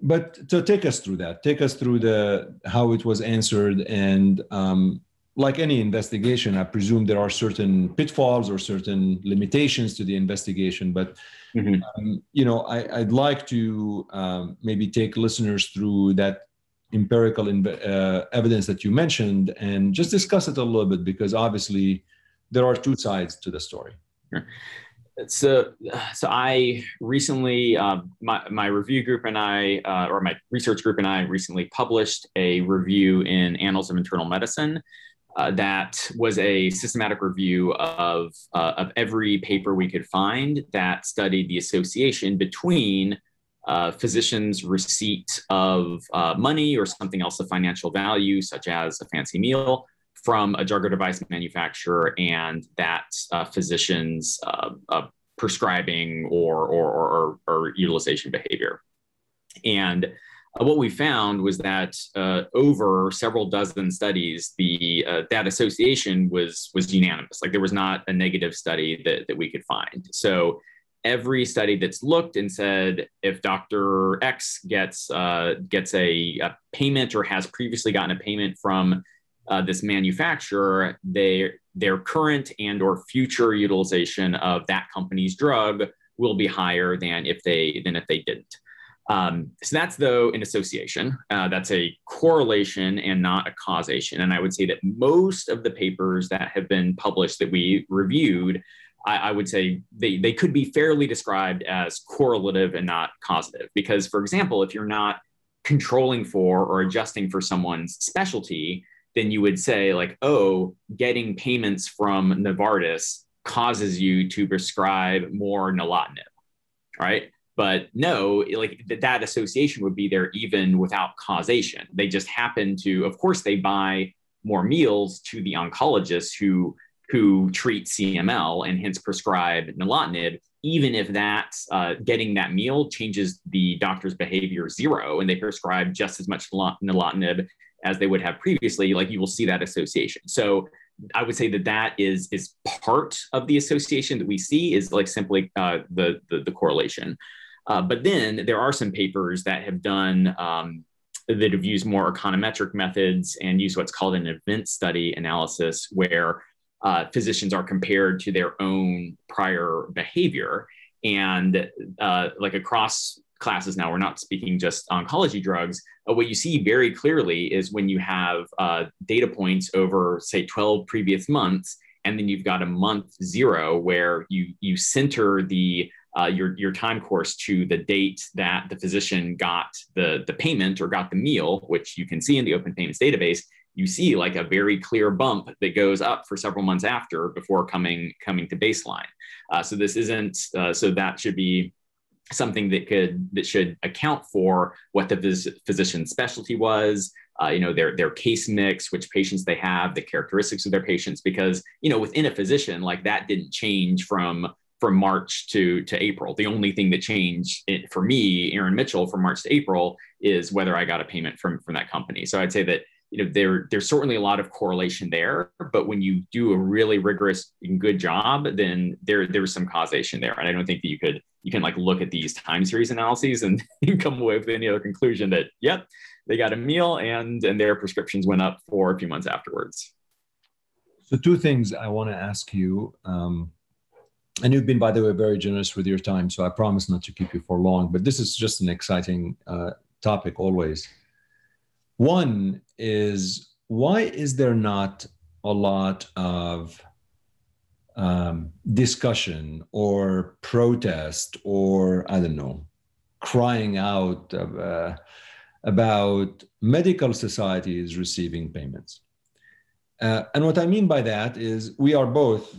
But to take us through that, take us through the how it was answered, and um, like any investigation, I presume there are certain pitfalls or certain limitations to the investigation. But mm-hmm. um, you know, I, would like to um, maybe take listeners through that empirical inv- uh, evidence that you mentioned and just discuss it a little bit because obviously there are two sides to the story. Sure so so i recently uh, my, my review group and i uh, or my research group and i recently published a review in annals of internal medicine uh, that was a systematic review of uh, of every paper we could find that studied the association between uh, physicians receipt of uh, money or something else of financial value such as a fancy meal from a drug or device manufacturer and that uh, physician's uh, uh, prescribing or, or, or, or, utilization behavior. And uh, what we found was that uh, over several dozen studies, the uh, that association was was unanimous. Like there was not a negative study that, that we could find. So every study that's looked and said if Dr. X gets gets a, a payment or has previously gotten a payment from uh, this manufacturer, they, their current and or future utilization of that company's drug will be higher than if they than if they didn't. Um, so that's though an association. Uh, that's a correlation and not a causation. And I would say that most of the papers that have been published that we reviewed, I, I would say they, they could be fairly described as correlative and not causative. Because, for example, if you're not controlling for or adjusting for someone's specialty, then you would say like, oh, getting payments from Novartis causes you to prescribe more nilotinib, right? But no, like that association would be there even without causation. They just happen to, of course, they buy more meals to the oncologists who who treat CML and hence prescribe nilotinib, even if that uh, getting that meal changes the doctor's behavior zero and they prescribe just as much nilotinib as they would have previously, like you will see that association. So I would say that that is is part of the association that we see is like simply uh, the, the, the correlation. Uh, but then there are some papers that have done um, that have used more econometric methods and use what's called an event study analysis, where uh, physicians are compared to their own prior behavior and uh, like across classes now. We're not speaking just oncology drugs. Uh, what you see very clearly is when you have uh, data points over say 12 previous months and then you've got a month zero where you you center the uh, your your time course to the date that the physician got the the payment or got the meal which you can see in the open payments database. You see like a very clear bump that goes up for several months after before coming coming to baseline. Uh, so this isn't uh, so that should be something that could that should account for what the phys- physician's specialty was uh, you know their their case mix which patients they have the characteristics of their patients because you know within a physician like that didn't change from from march to to april. The only thing that changed it, for me aaron mitchell from march to april is whether i got a payment from from that company. So i'd say that you know there there's certainly a lot of correlation there but when you do a really rigorous and good job then there there's some causation there. And i don't think that you could you can like look at these time series analyses and [laughs] you come away with any other conclusion that yep they got a meal and and their prescriptions went up for a few months afterwards. So two things i want to ask you um, and you've been by the way very generous with your time so i promise not to keep you for long but this is just an exciting uh, topic always. One is why is there not a lot of um, discussion or protest or I don't know, crying out of, uh, about medical societies receiving payments. Uh, and what I mean by that is we are both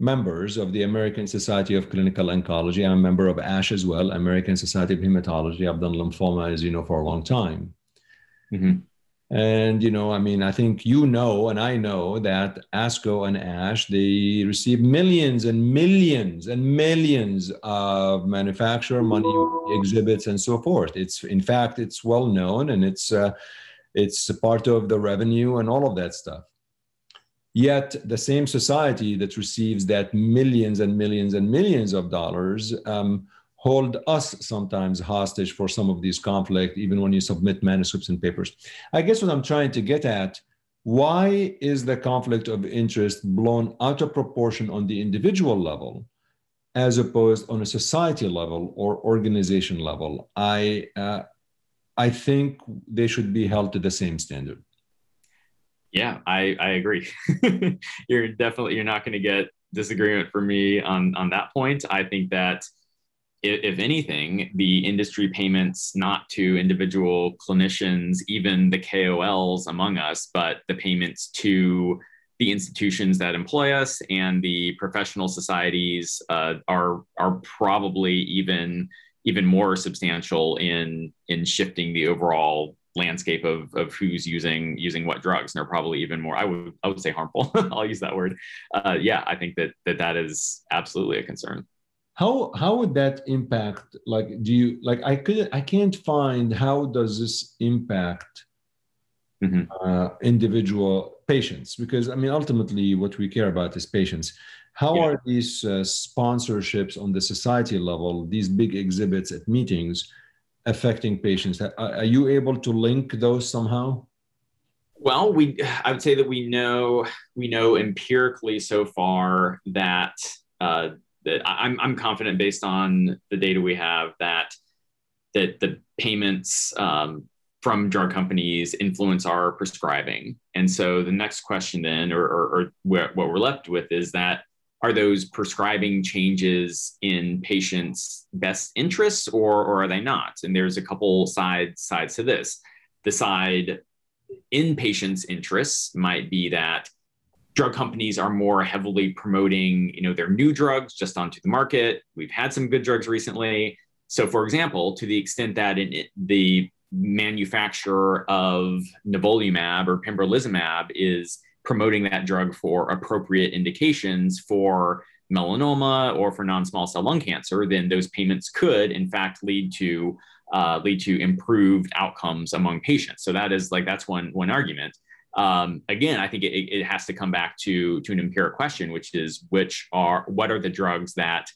members of the American Society of Clinical Oncology. I'm a member of ASH as well, American Society of Hematology. I've done lymphoma, as you know, for a long time. Mm-hmm. And, you know, I mean, I think you know, and I know that ASCO and ASH, they receive millions and millions and millions of manufacturer money exhibits and so forth. It's, in fact, it's well known and it's, uh, it's a part of the revenue and all of that stuff. Yet the same society that receives that millions and millions and millions of dollars um, hold us sometimes hostage for some of these conflict, even when you submit manuscripts and papers. I guess what I'm trying to get at, why is the conflict of interest blown out of proportion on the individual level as opposed on a society level or organization level? I, uh, I think they should be held to the same standard. Yeah, I, I agree. [laughs] you're definitely, you're not going to get disagreement from me on, on that point. I think that if anything, the industry payments not to individual clinicians, even the KOLs among us, but the payments to the institutions that employ us and the professional societies uh, are are probably even even more substantial in in shifting the overall landscape of, of who's using using what drugs and they're probably even more i would i would say harmful [laughs] i'll use that word. Uh, yeah i think that that that is absolutely a concern how how would that impact like do you like i could i can't find how does this impact mm-hmm. uh, individual patients because i mean ultimately what we care about is patients how yeah. are these uh, sponsorships on the society level these big exhibits at meetings affecting patients are, are you able to link those somehow well we i would say that we know we know empirically so far that uh, that I'm, I'm confident based on the data we have that that the payments um, from drug companies influence our prescribing. And so the next question then, or, or, or what we're left with is that are those prescribing changes in patients' best interests or, or are they not? And there's a couple sides sides to this. The side in patients' interests might be that drug companies are more heavily promoting you know their new drugs just onto the market. We've had some good drugs recently. So for example to the extent that it, the manufacturer of nivolumab or pembrolizumab is promoting that drug for appropriate indications for melanoma or for non-small cell lung cancer then those payments could in fact lead to uh, lead to improved outcomes among patients. So that is like that's one one argument um, again, I think it, it has to come back to to an empiric question, which is which are what are the drugs that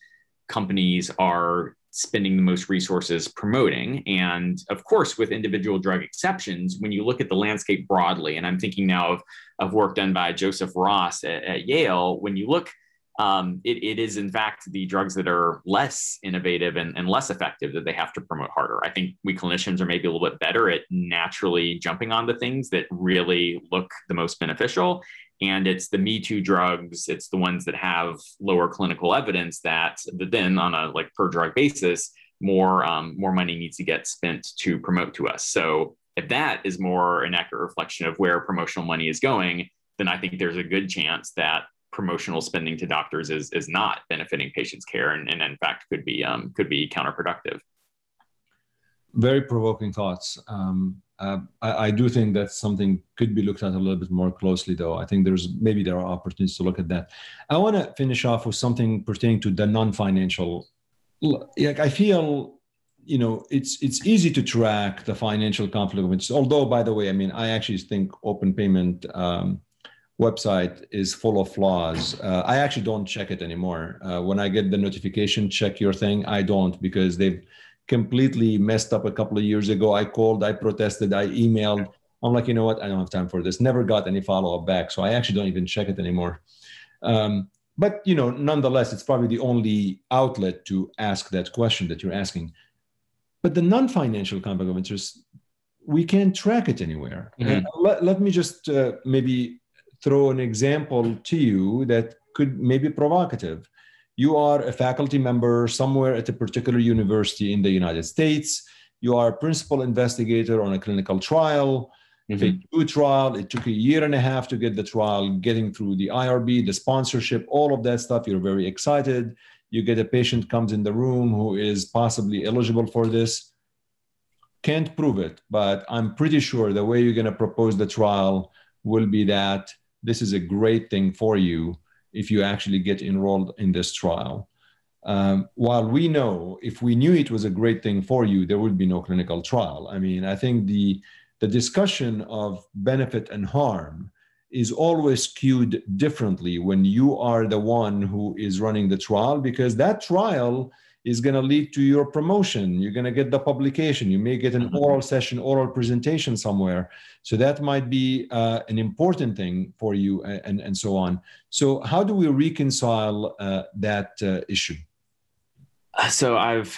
companies are spending the most resources promoting. And of course, with individual drug exceptions, when you look at the landscape broadly, and I'm thinking now of, of work done by Joseph Ross at, at Yale, when you look um, it, it is in fact the drugs that are less innovative and, and, less effective that they have to promote harder. I think we clinicians are maybe a little bit better at naturally jumping on the things that really look the most beneficial. And it's the Me Too drugs, it's the ones that have lower clinical evidence that, that then on a like per drug basis, more um, more money needs to get spent to promote to us. So if that is more an accurate reflection of where promotional money is going, then I think there's a good chance that promotional spending to doctors is is not benefiting patients' care and, and in fact could be um, could be counterproductive. Very provoking thoughts. Um, uh, I, I, do think that something could be looked at a little bit more closely, though. I think there's maybe there are opportunities to look at that. I want to finish off with something pertaining to the non-financial. Like I feel, you know, it's it's easy to track the financial conflict interest. Although, by the way, I mean, I actually think open payment um, website is full of flaws. Uh, I actually don't check it anymore. Uh, when I get the notification, check your thing. I don't because they've completely messed up a couple of years ago. I called, I protested, I emailed. I'm like, you know what? I don't have time for this. Never got any follow up back. So I actually don't even check it anymore. Um, but you know, nonetheless, it's probably the only outlet to ask that question that you're asking. But the non-financial conflict of interest, we can't track it anywhere. Mm-hmm. Let, let me just uh, maybe throw an example to you that could maybe provocative you are a faculty member somewhere at a particular university in the United States. You are a principal investigator on a clinical trial. Mm-hmm. trial. It took a year and a half to get the trial, getting through the IRB, the sponsorship, all of that stuff. You're very excited. You get a patient comes in the room who is possibly eligible for this. Can't prove it, but I'm pretty sure the way you're going to propose the trial will be that this is a great thing for you if you actually get enrolled in this trial. Um, while we know if we knew it was a great thing for you, there would be no clinical trial. I mean, I think the the discussion of benefit and harm is always skewed differently when you are the one who is running the trial because that trial is going to lead to your promotion. You're going to get the publication. You may get an mm-hmm. oral session, oral presentation somewhere. So that might be uh, an important thing for you, and, and so on. So, how do we reconcile uh, that uh, issue? So, I've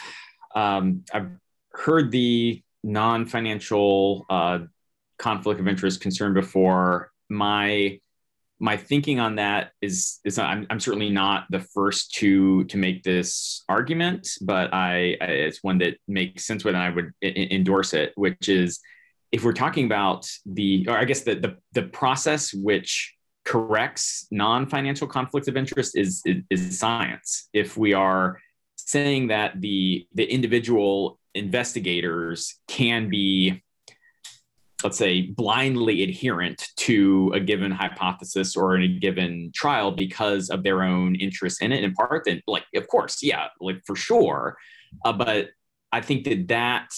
um, I've heard the non-financial uh, conflict of interest concern before. My my thinking on that is is I'm, I'm certainly not the first to to make this argument, but I, I it's one that makes sense with and I would I- endorse it, which is if we're talking about the or I guess the the, the process which corrects non-financial conflicts of interest is, is is science. If we are saying that the the individual investigators can be let's say blindly adherent to a given hypothesis or in a given trial because of their own interest in it in part then like of course yeah like for sure. Uh, but i think that that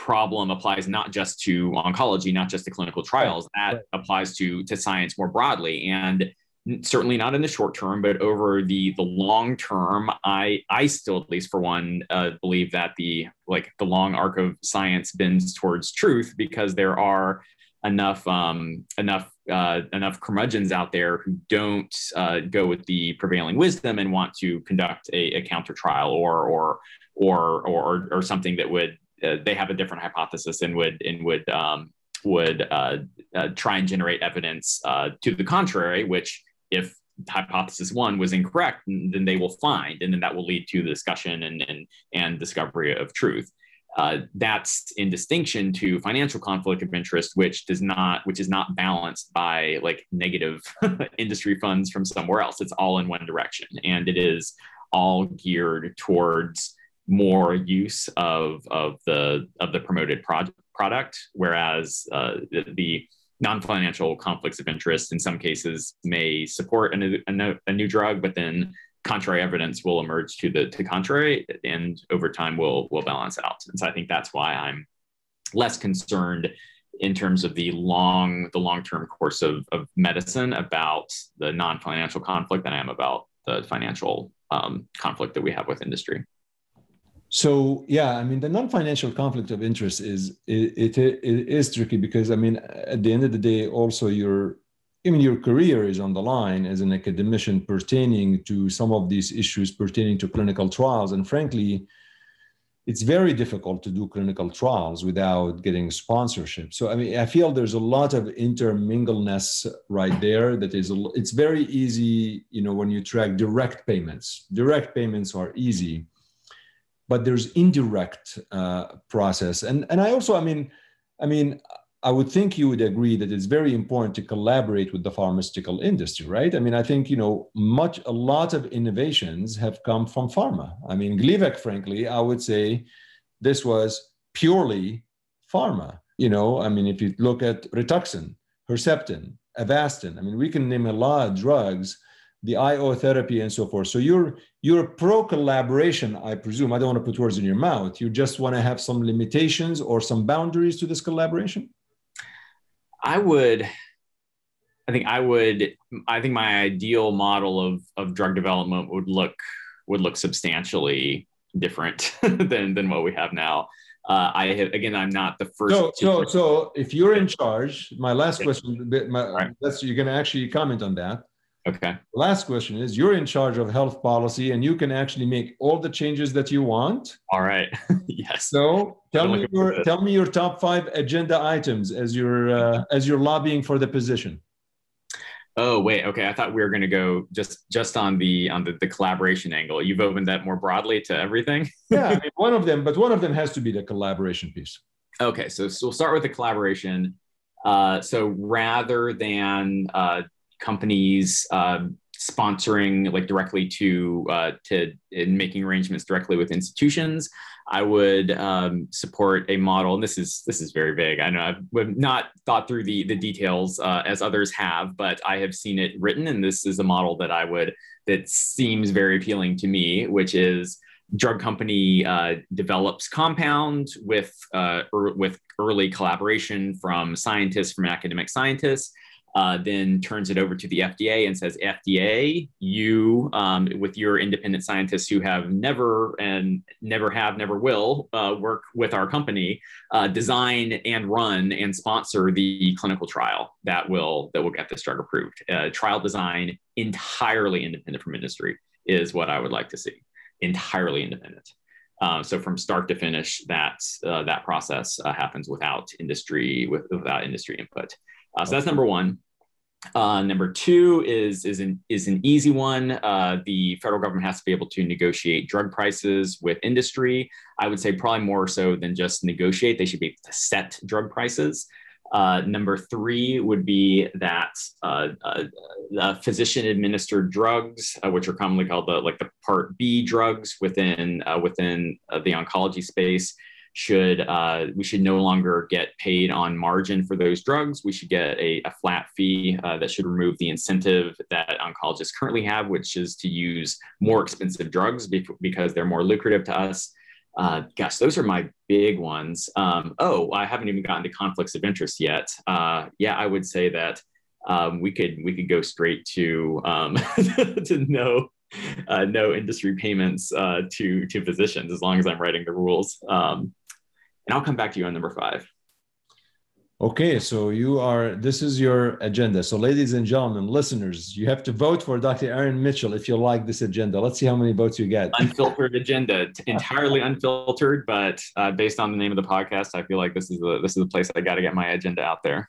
problem applies not just to oncology not just to clinical trials. That applies to to science more broadly. And certainly not in the short term, but over the the long term, I I still at least for one uh, believe that the like the long arc of science bends towards truth because there are enough um, enough uh, enough curmudgeons out there who don't uh, go with the prevailing wisdom and want to conduct a, a counter trial or or or or or something that would uh, they have a different hypothesis and would and would um, would uh, uh, try and generate evidence uh, to the contrary, which if hypothesis one was incorrect, then they will find, and then that will lead to the discussion and and, and discovery of truth. Uh, that's in distinction to financial conflict of interest, which does not, which is not balanced by like negative [laughs] industry funds from somewhere else. It's all in one direction, and it is all geared towards more use of of the of the promoted project product, whereas uh, the, the non-financial conflicts of interest in some cases may support a new, a, a new drug, but then contrary evidence will emerge to the to contrary, and over time will will balance out. And so I think that's why I'm less concerned in terms of the long the long-term course of, of medicine about the non-financial conflict than I am about the financial um, conflict that we have with industry. So yeah, I mean the non-financial conflict of interest is it, it, it is tricky because I mean at the end of the day, also your I mean your career is on the line as an academician pertaining to some of these issues pertaining to clinical trials, and frankly, it's very difficult to do clinical trials without getting sponsorship. So I mean I feel there's a lot of intermingleness right there. That is it's very easy, you know, when you track direct payments. Direct payments are easy but there's indirect uh, process and and i also i mean I mean, I would think you would agree that it's very important to collaborate with the pharmaceutical industry, right? I mean, I think you know much a lot of innovations have come from pharma. I mean, Gleevec, frankly, I would say this was purely pharma. You know, I mean, if you look at Rituxan, Herceptin, Avastin, I mean, we can name a lot of drugs, the IO therapy and so forth. So you're you're pro collaboration, I presume. I don't want to put words in your mouth. You just want to have some limitations or some boundaries to this collaboration. I would, I think I would, I think my ideal model of of drug development would look would look substantially different [laughs] than than what we have now. Uh, I have again, I'm not the first. So, so, so if you're in charge, my last question, my, right. that's you're going to actually comment on that. Okay. Last question is you're in charge of health policy and you can actually make all the changes that you want. All right. [laughs] yes. So tell me your tell me your top five agenda items as you're uh, as you're lobbying for the position. Oh wait, okay. I thought we were going to go just just on the on the, the collaboration angle. You've opened that more broadly to everything. [laughs] yeah, I mean, one of them, but one of them has to be the collaboration piece. Okay, so, so we'll start with the collaboration. Uh, so rather than uh, companies uh, sponsoring like directly to uh, to in making arrangements directly with institutions. I would um, support a model, and this is this is very vague. I know I've not thought through the the details uh, as others have, but I have seen it written, and this is a model that I would that seems very appealing to me, which is drug company uh, develops compound with uh, er, with early collaboration from scientists from academic scientists uh, then turns it over to the FDA and says, FDA, you, um, with your independent scientists who have never and never have, never will uh, work with our company, uh, design and run and sponsor the clinical trial that will that will get this drug approved. Uh, trial design entirely independent from industry is what I would like to see. Entirely independent. Um, so from start to finish, that uh, that process uh, happens without industry with, without industry input. Uh, so that's number one. Uh, number two is is an is an easy one. Uh, the federal government has to be able to negotiate drug prices with industry. I would say probably more so than just negotiate. They should be able to set drug prices. Uh, number three would be that uh, uh, physician administered drugs, uh, which are commonly called the like the Part B drugs within within the oncology space, should uh, we should no longer get paid on margin for those drugs. We should get a, a flat fee uh, that should remove the incentive that oncologists currently have, which is to use more expensive drugs because they're more lucrative to us. Uh, gosh, those are my big ones. Um, oh, I haven't even gotten to conflicts of interest yet. Uh, yeah, I would say that um, we could we could go straight to um, [laughs] to no uh, no industry payments uh, to to physicians as long as I'm writing the rules. Um, and I'll come back to you on number five. Okay, so you are, this is your agenda. So, ladies and gentlemen, listeners, you have to vote for Dr. Aaron Mitchell if you like this agenda. Let's see how many votes you get. Unfiltered agenda, entirely unfiltered, but uh, based on the name of the podcast, I feel like this is the this is the place I got to get my agenda out there.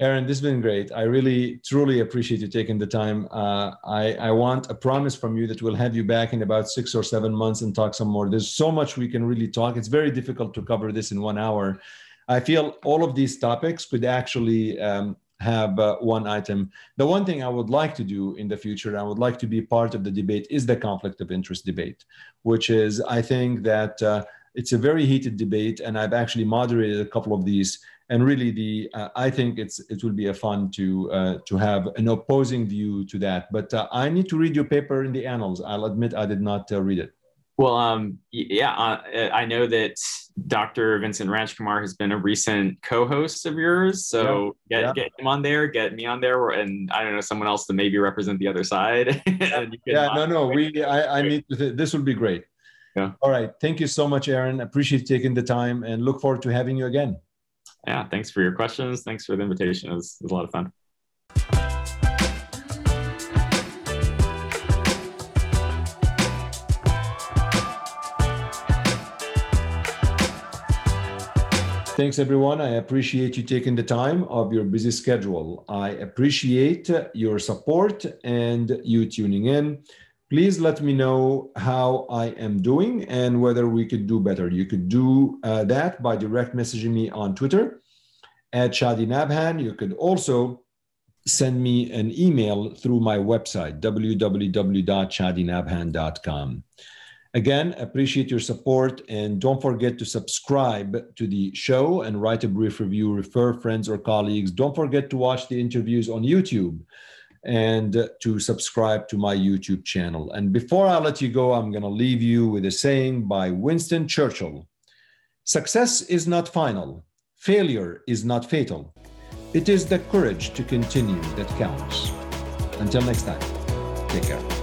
Aaron, this has been great. I really, truly appreciate you taking the time. Uh, I, I want a promise from you that we'll have you back in about six or seven months and talk some more. There's so much we can really talk. It's very difficult to cover this in one hour. I feel all of these topics could actually um, have uh, one item. The one thing I would like to do in the future, I would like to be part of the debate, is the conflict of interest debate, which is, I think that uh, it's a very heated debate, and I've actually moderated a couple of these and really the uh, i think it's it will be a fun to uh, to have an opposing view to that. But uh, i need to read your paper in the annals. I'll admit i did not uh, read it. Well um, yeah uh, i know that dr vincent rajkumar has been a recent co-host of yours. So yeah. Get, yeah. get him on there get me on there and i don't know someone else to maybe represent the other side. [laughs] Yeah no no we i, I need to this would be great. Yeah. All right. Thank you so much aaron. Appreciate taking the time and look forward to having you again yeah, thanks for your questions. Thanks for the invitation. It was, it was a lot of fun. Thanks, everyone. I appreciate you taking the time of your busy schedule. I appreciate your support and you tuning in please let me know how I am doing and whether we could do better. You could do uh, that by direct messaging me on Twitter. at Shadi Nabhan. You could also send me an email through my website, www.shadinabhan.com. Again, appreciate your support and don't forget to subscribe to the show and write a brief review, refer friends or colleagues. Don't forget to watch the interviews on YouTube and to subscribe to my YouTube channel. And before I let you go, I'm going to leave you with a saying by Winston Churchill Success is not final, failure is not fatal. It is the courage to continue that counts. Until next time, take care.